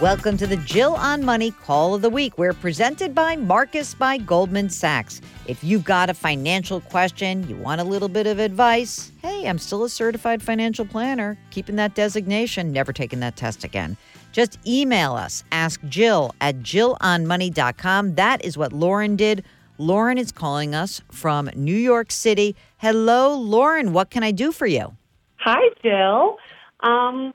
Welcome to the Jill on Money Call of the Week. We're presented by Marcus by Goldman Sachs. If you've got a financial question, you want a little bit of advice, hey, I'm still a certified financial planner, keeping that designation, never taking that test again. Just email us, ask Jill at jillonmoney.com. That is what Lauren did. Lauren is calling us from New York City. Hello, Lauren. What can I do for you? Hi, Jill. Um,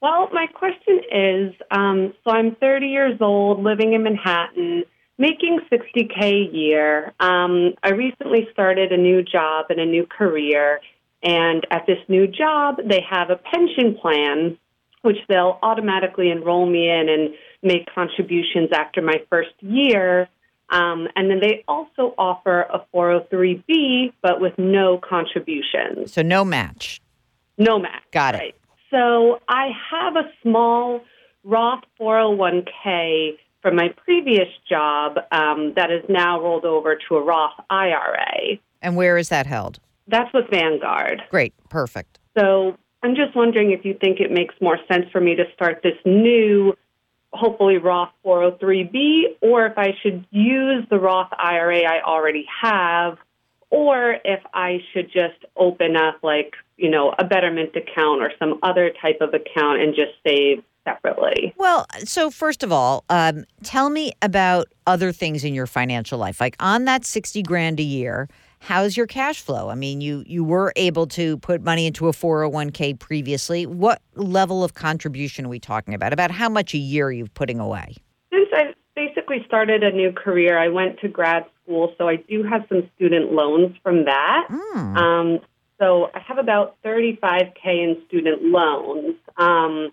well, my question is um, so I'm 30 years old, living in Manhattan, making 60K a year. Um, I recently started a new job and a new career. And at this new job, they have a pension plan, which they'll automatically enroll me in and make contributions after my first year. Um, and then they also offer a 403B, but with no contributions. So, no match. No match. Got it. Right. So I have a small Roth 401k from my previous job um, that is now rolled over to a Roth IRA. And where is that held? That's with Vanguard. Great. Perfect. So I'm just wondering if you think it makes more sense for me to start this new, hopefully Roth 403b, or if I should use the Roth IRA I already have, or if I should just open up like you know, a betterment account or some other type of account and just save separately. Well, so first of all, um, tell me about other things in your financial life. Like on that 60 grand a year, how's your cash flow? I mean, you you were able to put money into a 401k previously. What level of contribution are we talking about? About how much a year are you putting away? Since I basically started a new career, I went to grad school, so I do have some student loans from that. Mm. Um, so I have about 35K in student loans. Um,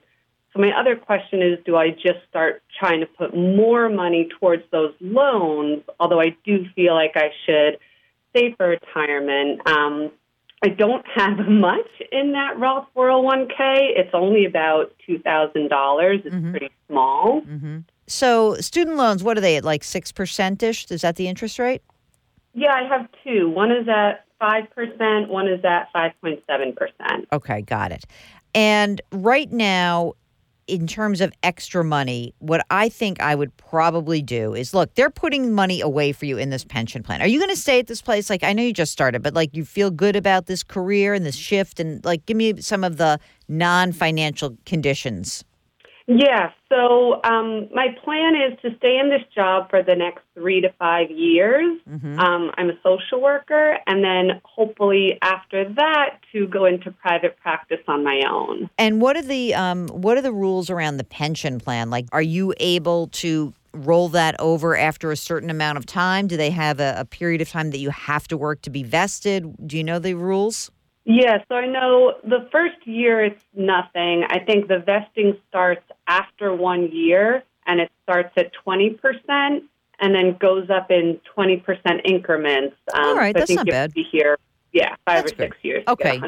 so my other question is do I just start trying to put more money towards those loans? Although I do feel like I should save for retirement. Um, I don't have much in that Roth 401k. It's only about $2,000. It's mm-hmm. pretty small. Mm-hmm. So, student loans, what are they at like 6% ish? Is that the interest rate? Yeah, I have two. One is at 5%, one is at 5.7%. Okay, got it. And right now, in terms of extra money, what I think I would probably do is look, they're putting money away for you in this pension plan. Are you going to stay at this place? Like, I know you just started, but like, you feel good about this career and this shift? And like, give me some of the non financial conditions. Yeah, so um, my plan is to stay in this job for the next three to five years. Mm-hmm. Um, I'm a social worker, and then hopefully after that to go into private practice on my own. And what are the um, what are the rules around the pension plan? Like, are you able to roll that over after a certain amount of time? Do they have a, a period of time that you have to work to be vested? Do you know the rules? Yeah, so I know the first year it's nothing. I think the vesting starts after one year and it starts at 20% and then goes up in 20% increments. Um, All right, so that's not bad. Be here, yeah, five that's or six years. Okay.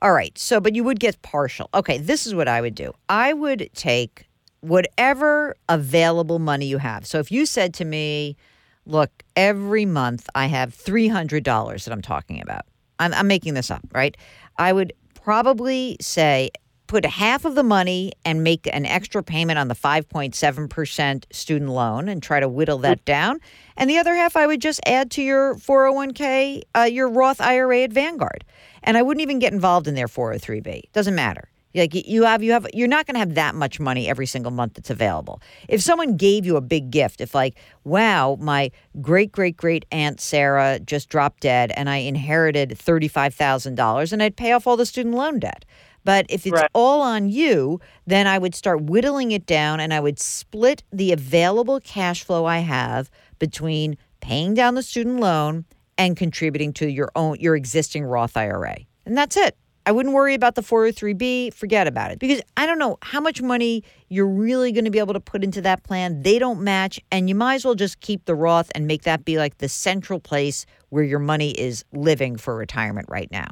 All right, so, but you would get partial. Okay, this is what I would do I would take whatever available money you have. So if you said to me, look, every month I have $300 that I'm talking about. I'm, I'm making this up, right? I would probably say put half of the money and make an extra payment on the 5.7% student loan and try to whittle that down. And the other half I would just add to your 401k, uh, your Roth IRA at Vanguard. And I wouldn't even get involved in their 403b. Doesn't matter. Like you have, you have, you're not going to have that much money every single month that's available. If someone gave you a big gift, if like, wow, my great great great aunt Sarah just dropped dead, and I inherited thirty five thousand dollars, and I'd pay off all the student loan debt. But if it's right. all on you, then I would start whittling it down, and I would split the available cash flow I have between paying down the student loan and contributing to your own your existing Roth IRA, and that's it. I wouldn't worry about the 403b, forget about it. Because I don't know how much money you're really going to be able to put into that plan. They don't match, and you might as well just keep the Roth and make that be like the central place where your money is living for retirement right now.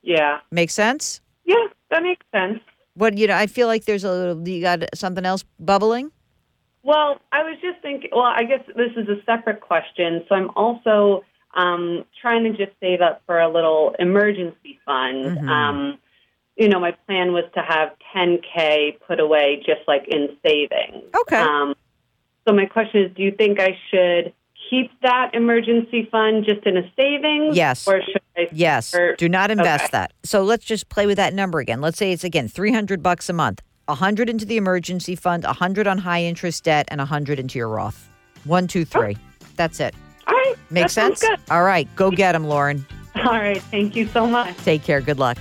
Yeah. Makes sense? Yeah, that makes sense. But, you know, I feel like there's a little, you got something else bubbling? Well, I was just thinking, well, I guess this is a separate question. So I'm also um, trying to just save up for a little emergency fund. Mm-hmm. Um, you know, my plan was to have 10K put away just like in savings. Okay. Um, so my question is do you think I should keep that emergency fund just in a savings? Yes. Or should I? Yes. or- Do not invest okay. that. So let's just play with that number again. Let's say it's again 300 bucks a month. 100 into the emergency fund, 100 on high interest debt and 100 into your Roth. One, two, three. That's it. All right. Makes that sounds sense? All right, go get them, Lauren. All right. Thank you so much. Take care. Good luck.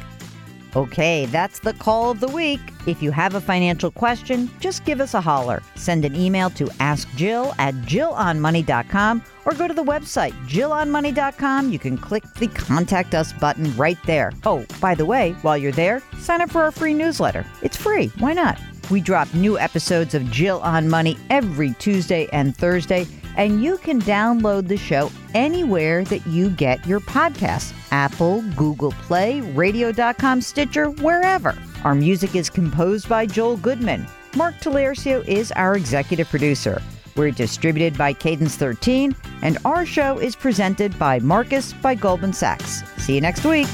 Okay, that's the call of the week. If you have a financial question, just give us a holler. Send an email to askjill at jillonmoney.com or go to the website jillonmoney.com. You can click the contact us button right there. Oh, by the way, while you're there, sign up for our free newsletter. It's free. Why not? We drop new episodes of Jill on Money every Tuesday and Thursday, and you can download the show anywhere that you get your podcasts Apple, Google Play, radio.com, Stitcher, wherever. Our music is composed by Joel Goodman. Mark Talercio is our executive producer. We're distributed by Cadence 13, and our show is presented by Marcus by Goldman Sachs. See you next week.